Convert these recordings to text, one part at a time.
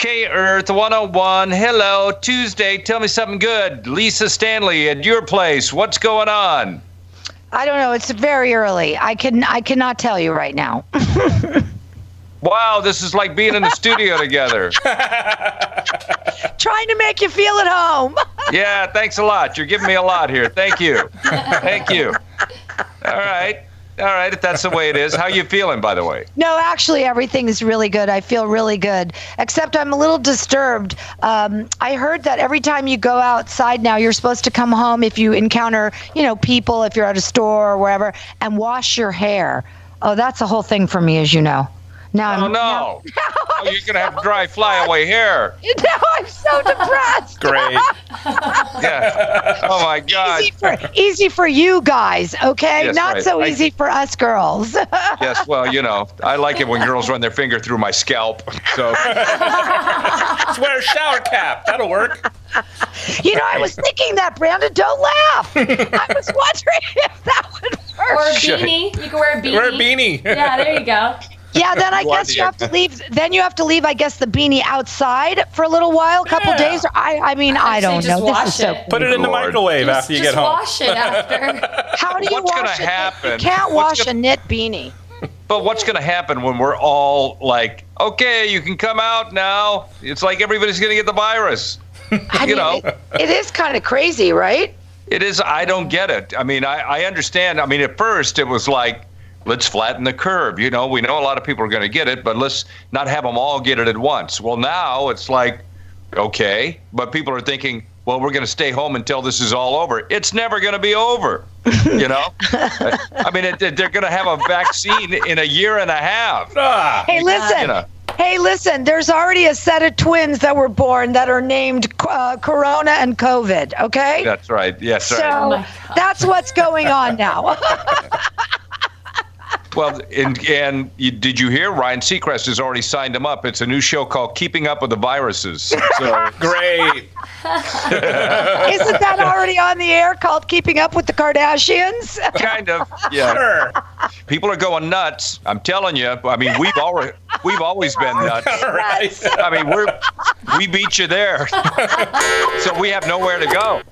K Earth 101. Hello, Tuesday. Tell me something good. Lisa Stanley at your place. What's going on? I don't know. It's very early. I can I cannot tell you right now. Wow, this is like being in the studio together. Trying to make you feel at home. Yeah, thanks a lot. You're giving me a lot here. Thank you. Thank you. All right. All right, if that's the way it is. How you feeling, by the way? No, actually, everything is really good. I feel really good, except I'm a little disturbed. Um, I heard that every time you go outside now, you're supposed to come home if you encounter, you know, people, if you're at a store or wherever, and wash your hair. Oh, that's a whole thing for me, as you know. Now Oh I'm, no! Now, Oh, you're gonna have dry flyaway hair. now I'm so depressed. Great. Yeah. Oh my God. easy for easy for you guys, okay? Yes, Not right. so I- easy for us girls. Yes. Well, you know, I like it when girls run their finger through my scalp. So Just wear a shower cap. That'll work. you know, I was thinking that, Brandon. Don't laugh. I was wondering if that would Or work. a beanie. You can wear a beanie. Wear a beanie. Yeah, there you go. Yeah, then I guess you have to leave. Then you have to leave. I guess the beanie outside for a little while, a couple Yeah. days. Or I, I mean, I I'd don't just know. This wash is so. it. Put it in the microwave Just, after you get home. wash it after. How do you What's wash gonna it? You can't wash gonna- a knit beanie. But what's going to happen when we're all like, okay, you can come out now? It's like everybody's going to get the virus. I You mean, know. it- it is kind of crazy, right? It is. I don't get it. I mean, I, I understand. I mean, at first it was like, let's flatten the curve. You know, we know a lot of people are going to get it, but let's not have them all get it at once. Well, now it's like, okay, but people are thinking, well, we're going to stay home until this is all over. It's never going to be over. You know, I mean, it, they're going to have a vaccine in a year and a half. Ah, Hey, listen. You know. Hey, listen, there's already a set of twins that were born that are named uh, Corona and COVID, okay? That's right. Yes, so right. Oh that's what's going on now. Well, and, and you, did you hear Ryan Seacrest has already signed him up? It's a new show called Keeping Up with the Viruses. So great. Isn't that already on the air called Keeping Up with the Kardashians? kind of, yeah. Sure. People are going nuts. I'm telling you. I mean, we've already we've always been nuts. All right. I mean, we're we beat you there, so we have nowhere to go.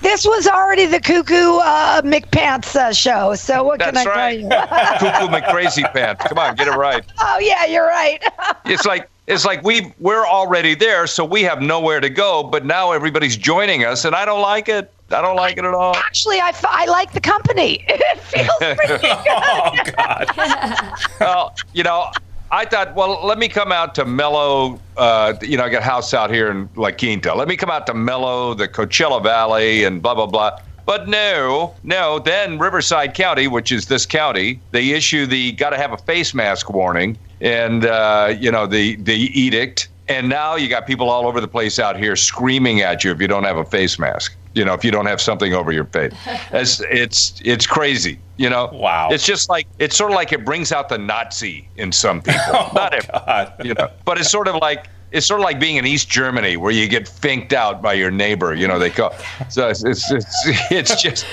This was already the Cuckoo uh, McPants uh, show, so what can I That's right. tell you? Cuckoo McCrazy pants. Come on, get it right. oh, yeah, you're right. It's like it's like we we're already there, so we have nowhere to go. But now everybody's joining us, and I don't like it. I don't like it at all. Actually, I, f- I like the company. It feels pretty good. Oh God. well, you know, I thought, well, let me come out to Mellow. Uh, you know, I got a house out here in La Quinta. Let me come out to Mellow, the Coachella Valley, and blah blah blah. But no, no. Then Riverside County, which is this county, they issue the got to have a face mask warning, and uh, you know the the edict. And now you got people all over the place out here screaming at you if you don't have a face mask. You know, if you don't have something over your face, it's it's it's crazy. You know, Wow. It's just like it's sort of like it brings out the Nazi in some people. Oh, Not every, God. you know, but it's sort of like it's sort of like being in East Germany where you get finked out by your neighbor. You know, they call. So it's it's it's, it's just.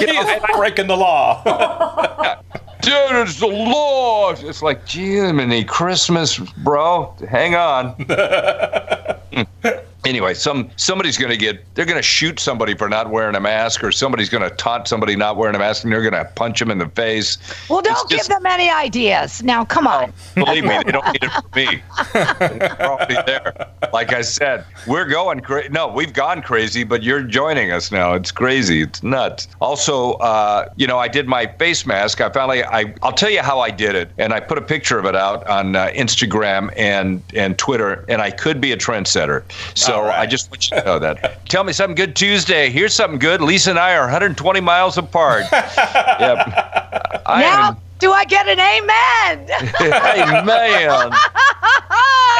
You know, is breaking the law. dude, it's the law. It's like, Jiminy Christmas, bro. Hang on. Anyway, some somebody's going to get. They're going to shoot somebody for not wearing a mask, or somebody's going to taunt somebody not wearing a mask, and they're going to punch them in the face. Well, don't It's give just- them any ideas. Now, come on. Believe me, they don't need it from me. They're already there. Like I said, we're going crazy. No, we've gone crazy, but you're joining us now. It's crazy. It's nuts. Also, uh, you know, I did my face mask. I finally, I, I'll tell you how I did it, and I put a picture of it out on uh, Instagram and and Twitter, and I could be a trendsetter. So All right. I just want you to know that. Tell me something good Tuesday. Here's something good. Lisa and I are 120 miles apart. yep. I now, am. do I get an amen? amen. man,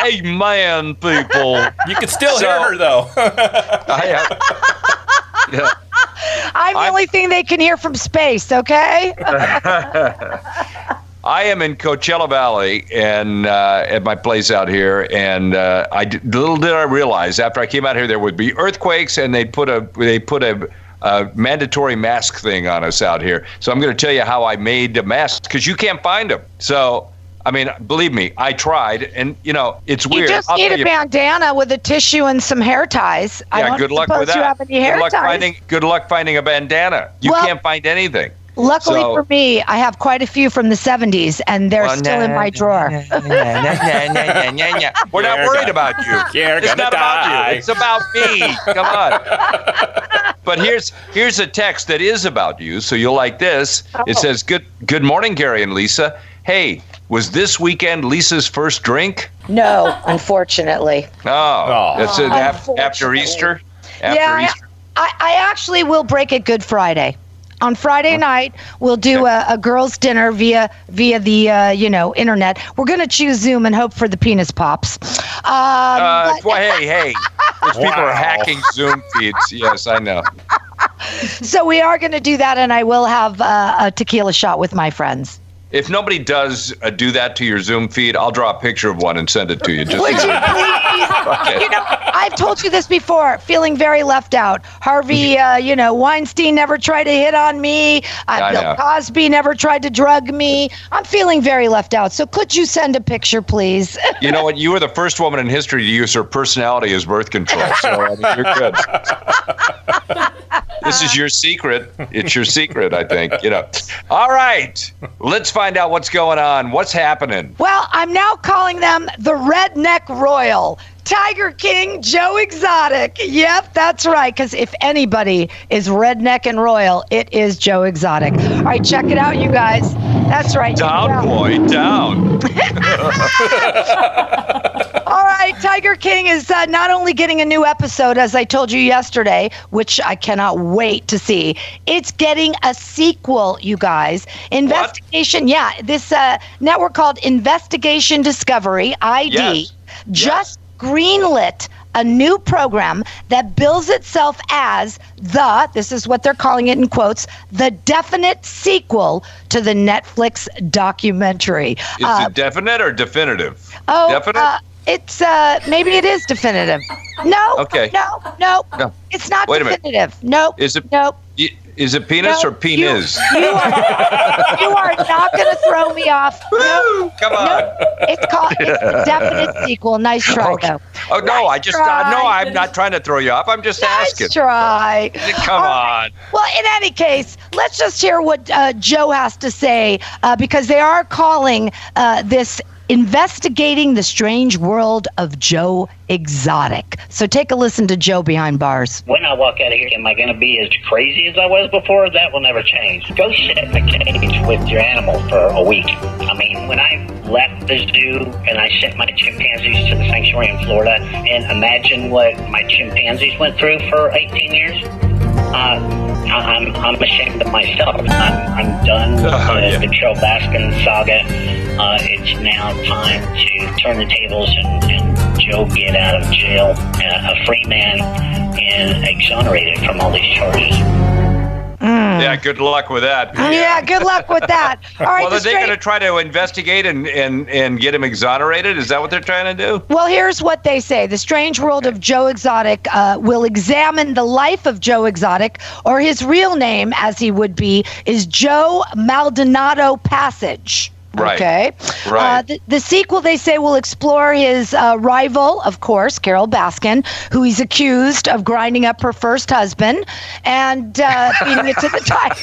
hey man, people. You can still So- hear her though. I have, yeah. I'm the I'm- only thing they can hear from space, okay? I am in Coachella Valley and uh, at my place out here, and uh, I d- little did I realize after I came out here there would be earthquakes, and they put a they put a, a mandatory mask thing on us out here. So I'm going to tell you how I made the masks because you can't find them. So I mean, believe me, I tried, and you know, it's weird. You just I'll need a bandana with a tissue and some hair ties. I yeah, don't good luck with that. you have any hair good luck ties. finding. Good luck finding a bandana. You Well- can't find anything. Luckily So- for me, I have quite a few from the 70s, and they're Well, still in my drawer. nah, nah, nah, nah, nah, nah, nah. We're not worried about you. You're it's gonna not about you. It's about me. Come on. But here's here's a text that is about you, so you'll like this. It Oh. says, "Good good morning, Gary and Lisa. Hey, was this weekend Lisa's first drink? No, unfortunately. Oh, Oh. that's it. af- After Easter. After yeah, Easter. I, I actually will break it Good Friday. On Friday night, we'll do a, a girls' dinner via via the uh, you know internet. We're gonna choose Zoom and hope for the penis pops. Um, Uh, but- well, hey, hey. Those people are hacking Zoom feeds. Yes, I know. so we are gonna do that, and I will have uh, a tequila shot with my friends. If nobody does uh, do that to your Zoom feed, I'll draw a picture of one and send it to you. Just Would so you you- please? You know, I've told you this before. Feeling very left out. Harvey, uh, you know, Weinstein never tried to hit on me. Uh, I Bill know. Cosby never tried to drug me. I'm feeling very left out. So could you send a picture, please? You know what? You were the first woman in history to use her personality as birth control. So I mean, you're good. this is your secret. It's your secret, I think. You know. All right. Let's find out what's going on. What's happening? well, I'm now calling them the Redneck Royal. Tiger King, Joe Exotic. Yep, that's right. Because if anybody is redneck and royal, it is Joe Exotic. All right, check it out, you guys. That's right. Down, boy, down. All right, Tiger King is uh, not only getting a new episode, as I told you yesterday, which I cannot wait to see. It's getting a sequel, you guys. Investigation, yeah, this uh, network called Investigation Discovery (ID) Yes. just greenlit a new program that bills itself as the this is what they're calling it in quotes the definite sequel to the Netflix documentary. Is Uh, it definite or definitive? Oh, Definite? Uh, it's uh, maybe it is definitive. No. Okay. No, no, No. It's not Wait a minute. definitive. Nope. Is it- Nope. Y- Is it penis No, or penis? You, you are, you are not going to throw me off. No, Come on. it's called it's a definite sequel. Nice try, Okay. though. Oh no, I just uh, no, I'm not trying to throw you off. I'm just asking. Nice asking. try. Come right. on. Well, in any case, let's just hear what uh, Joe has to say uh, because they are calling uh, this investigating the strange world of Joe Exotic. So take a listen to Joe behind bars. When I walk out of here, am I going to be as crazy as I was before? That will never change. Go sit in a cage with your animal for a week. I mean, when I left the zoo and I sent my chimpanzees to the sanctuary in Florida, and imagine what my chimpanzees went through for 18 years. Uh, I'm, I'm ashamed of myself. I'm, I'm done with Oh, the, yeah. the Baskin saga. Uh, it's now time to turn the tables and, and Joe get out of jail, uh, a free man, and exonerated from all these charges. Yeah, good luck with that. Yeah, good luck with that. All right, Well, the are they going to try to investigate and, and, and get him exonerated? Is that what they're trying to do? Well, here's what they say The Strange World of Joe Exotic uh, will examine the life of Joe Exotic, or his real name, as he would be, is Joe Maldonado Passage. Right. Okay. Right. Uh, the, the sequel, they say, will explore his uh, rival, of course, Carole Baskin, who he's accused of grinding up her first husband and uh, feeding it to the tiger.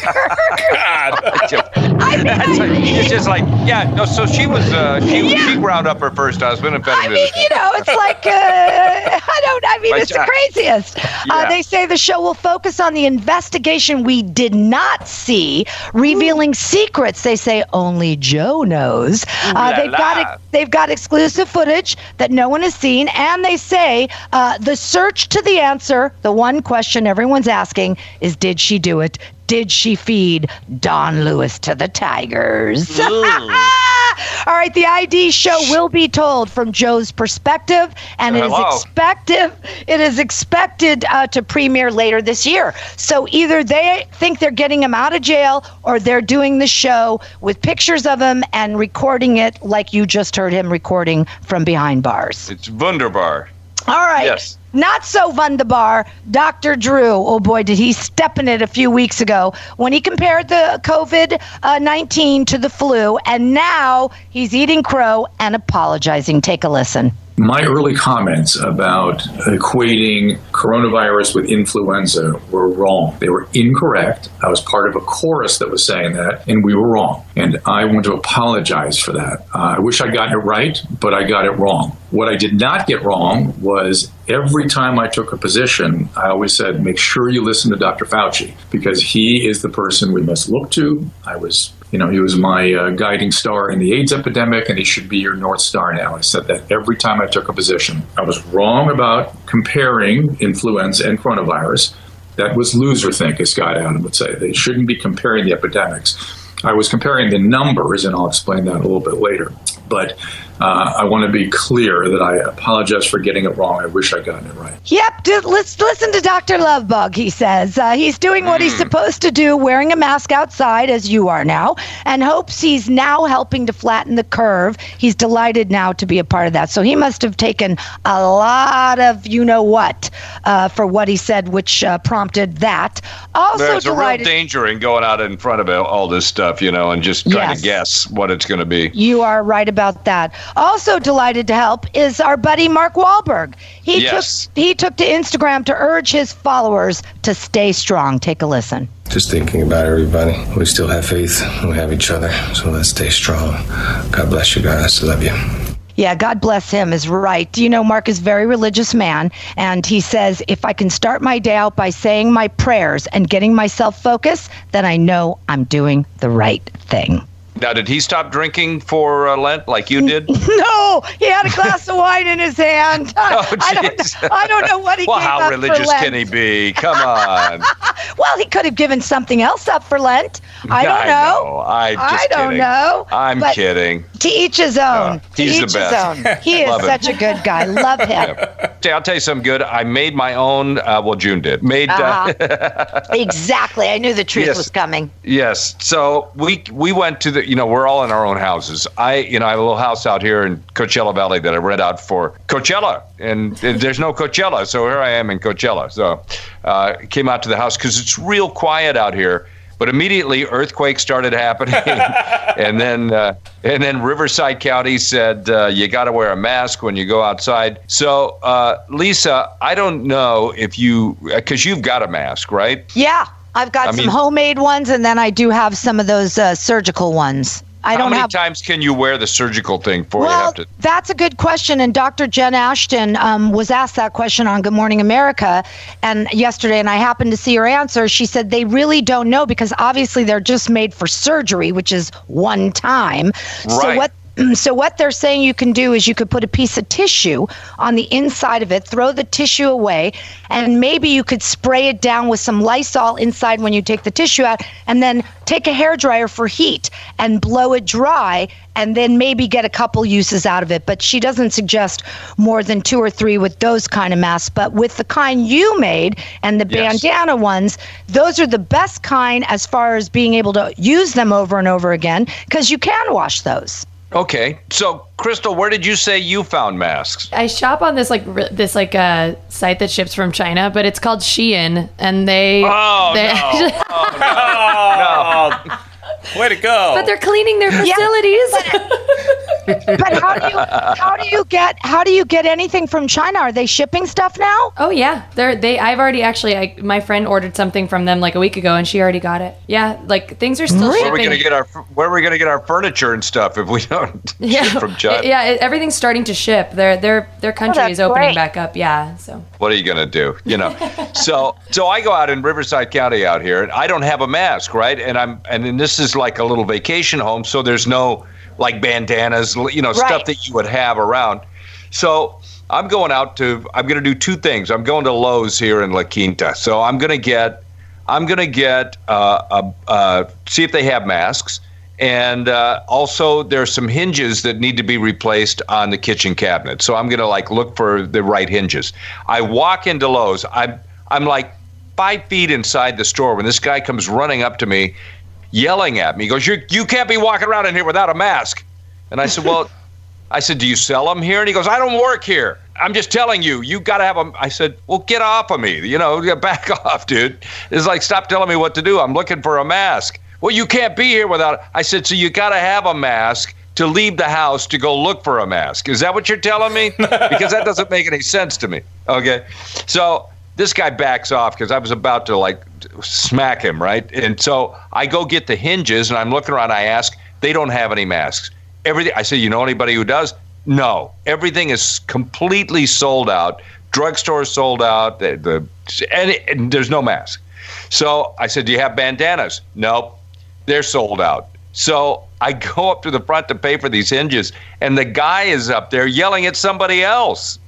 I mean, I- it's just like, yeah, no. So she was, uh, she Yeah. she ground up her first husband and fed I him to mean, you know, it's like uh, I don't. I mean, it's the uh, craziest. Uh, yeah. they say the show will focus on the investigation we did not see, revealing secrets. They say only Joe knows. Uh, they've got la. ex- they've got exclusive footage that no one has seen, and they say uh, the search to the answer, the one question everyone's asking, is did she do it? Did she feed Don Lewis to the tigers? All right, the ID show will be told from Joe's perspective, and it is expected it is expected uh, to premiere later this year. So either they think they're getting him out of jail, or they're doing the show with pictures of him and recording it like you just heard him recording from behind bars. It's wunderbar. All right. Yes. Not so Vundabar, Dr. Drew. Oh boy, did he step in it a few weeks ago when he compared the COVID uh, 19 to the flu, and now he's eating crow and apologizing. Take a listen. My early comments about equating coronavirus with influenza were wrong. They were incorrect. I was part of a chorus that was saying that, and we were wrong. And I want to apologize for that. Uh, I wish I got it right, but I got it wrong. What I did not get wrong was every time I took a position, I always said, make sure you listen to Dr. Fauci because he is the person we must look to. I was you know, he was my uh, guiding star in the AIDS epidemic, and he should be your North Star now. I said that every time I took a position. I was wrong about comparing influenza and coronavirus. That was loser think, as Scott Adam would say. They shouldn't be comparing the epidemics. I was comparing the numbers, and I'll explain that a little bit later. But uh, I want to be clear that I apologize for getting it wrong. I wish I'd gotten it right. Yep, d- let's listen to Dr. Lovebug. He says uh, he's doing what he's supposed to do, wearing a mask outside, as you are now, and hopes he's now helping to flatten the curve. He's delighted now to be a part of that. So he must have taken a lot of you know what uh, for what he said, which uh, prompted that. Also There's a real delighted. danger in going out in front of all this stuff, you know, and just trying Yes. to guess what it's going to be. You are right about that. Also delighted to help is our buddy Mark Wahlberg. He Yes. took he took to Instagram to urge his followers to stay strong. Take a listen. Just thinking about everybody. We still have faith. We have each other. So let's stay strong. God bless you guys. Love you. Yeah, God bless him is right. You know, Mark is a very religious man, and he says, if I can start my day out by saying my prayers and getting myself focused, then I know I'm doing the right thing. Now, did he stop drinking for uh, Lent like you did? No, he had a glass of wine in his hand. I, Oh, I don't, know- I don't know what he well, gave how up for religious can he be? Come on. Well, he could have given something else up for Lent. I don't I know. know. I'm I don't kidding. know. I'm But kidding. To each his own. Oh, to he's the each best. his own. He is Love him. such a good guy. Love him. Okay, I'll tell you something good. I made my own. Uh, well, June did. Made. Uh, Uh-huh. exactly. I knew the truth Yes. was coming. Yes. So we we went to the you know we're all in our own houses. I you know I have a little house out here in Coachella Valley that I rent out for Coachella, and there's no Coachella, so here I am in Coachella. So uh, came out to the house because it's real quiet out here. But immediately earthquakes started happening, and then uh, and then Riverside County said uh, you got to wear a mask when you go outside. So uh, Lisa, I don't know if you because you've got a mask, right? Yeah. I've got I some mean- homemade ones, and then I do have some of those uh, surgical ones. I How don't how many have. times can you wear the surgical thing before you Well, have to? that's a good question. And Dr. Jen Ashton um, was asked that question on Good Morning America and yesterday, and I happened to see her answer. She said they really don't know because obviously they're just made for surgery, which is one time. So Right. what? So what they're saying you can do is you could put a piece of tissue on the inside of it, throw the tissue away, and maybe you could spray it down with some Lysol inside when you take the tissue out, and then take a hair dryer for heat and blow it dry, and then maybe get a couple uses out of it. But she doesn't suggest more than two or three with those kind of masks. But with the kind you made and the Yes. bandana ones, those are the best kind as far as being able to use them over and over again because you can wash those. Okay, so Crystal, where did you say you found masks? I shop on this like this like uh, site that ships from China, but it's called Shein, and they. Oh, they no. Oh, way to go. but they're cleaning their Yeah, facilities. But how do you how do you get how do you get anything from China? Are they shipping stuff now? oh yeah, they're they. I've already actually. I, my friend ordered something from them like a week ago, and she already got it. Yeah, like things are still Where are shipping. we gonna get our Where are we gonna get our furniture and stuff if we don't yeah, ship from China? yeah, it- everything's starting to ship. Their their their oh, country that's is opening great. back up. Yeah, so What are you gonna do? You know. so so I go out in Riverside County out here, and I don't have a mask, right? And I'm and then this is like a little vacation home, so there's no like bandanas, you know, Right. stuff that you would have around. So I'm going out to. I'm going to do two things. I'm going to Lowe's here in La Quinta. So I'm going to get. I'm going to get. Uh, a, uh, see if they have masks. And uh, also, there's some hinges that need to be replaced on the kitchen cabinet. So I'm going to like look for the right hinges. I walk into Lowe's. I'm I'm like five feet inside the store when this guy comes running up to me, yelling at me. He goes, "You you can't be walking around in here without a mask." And I said, "Well." I said, "Do you sell them here?" And he goes, "I don't work here." I'm just telling you, you got to have them. I said, well, get off of me. You know, get back off, dude. It's like, stop telling me what to do. I'm looking for a mask. Well, you can't be here without. I said, so you got to have a mask to leave the house to go look for a mask. Is that what you're telling me? Because that doesn't make any sense to me. Okay. So this guy backs off because I was about to like smack him, right? And so I go get the hinges and I'm looking around. I ask, they don't have any masks. Everything. I say, you know anybody who does? No. Everything is completely sold out. Drugstores sold out. The, the and, and there's no mask. So I said, do you have bandanas? Nope. They're sold out. So I go up to the front to pay for these hinges, and the guy is up there yelling at somebody else.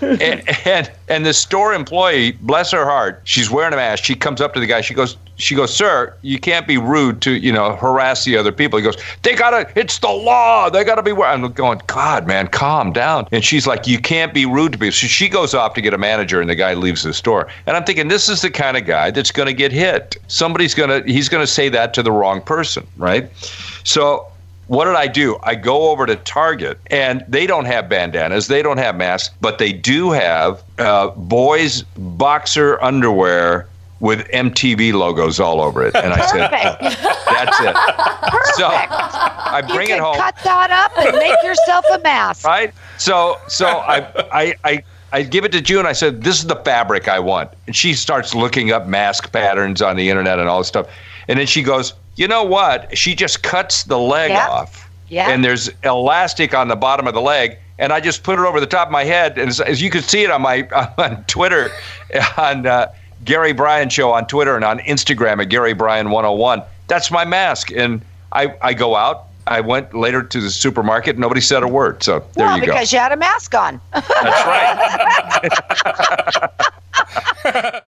And, and and the store employee, bless her heart, she's wearing a mask. She comes up to the guy. She goes, she goes, sir, you can't be rude to you know harass the other people. He goes, they gotta, it's the law. They gotta be. I'm going, God, man, calm down. And she's like, you can't be rude to people. So she goes off to get a manager, and the guy leaves the store. And I'm thinking, this is the kind of guy that's going to get hit. Somebody's gonna, he's gonna say that to the wrong person, right? So what did I do? I go over to Target, and they don't have bandanas, they don't have masks, but they do have uh, boys' boxer underwear with MTV logos all over it. And I said, "That's it." So I bring you it home. cut that up and make yourself a mask. Right? So so I I I I give it to June. I said, "This is the fabric I want," and she starts looking up mask patterns on the internet and all this stuff. And then she goes, "You know what? She just cuts the leg Yep. off, Yeah. and there's elastic on the bottom of the leg." And I just put it over the top of my head, and as, as you can see it on my on Twitter, on uh, Gary Bryan show on Twitter and on Instagram at Gary Bryan 101. That's my mask, and I I go out. I went later to the supermarket. Nobody said a word. So there well, you go. because you had a mask on. That's right.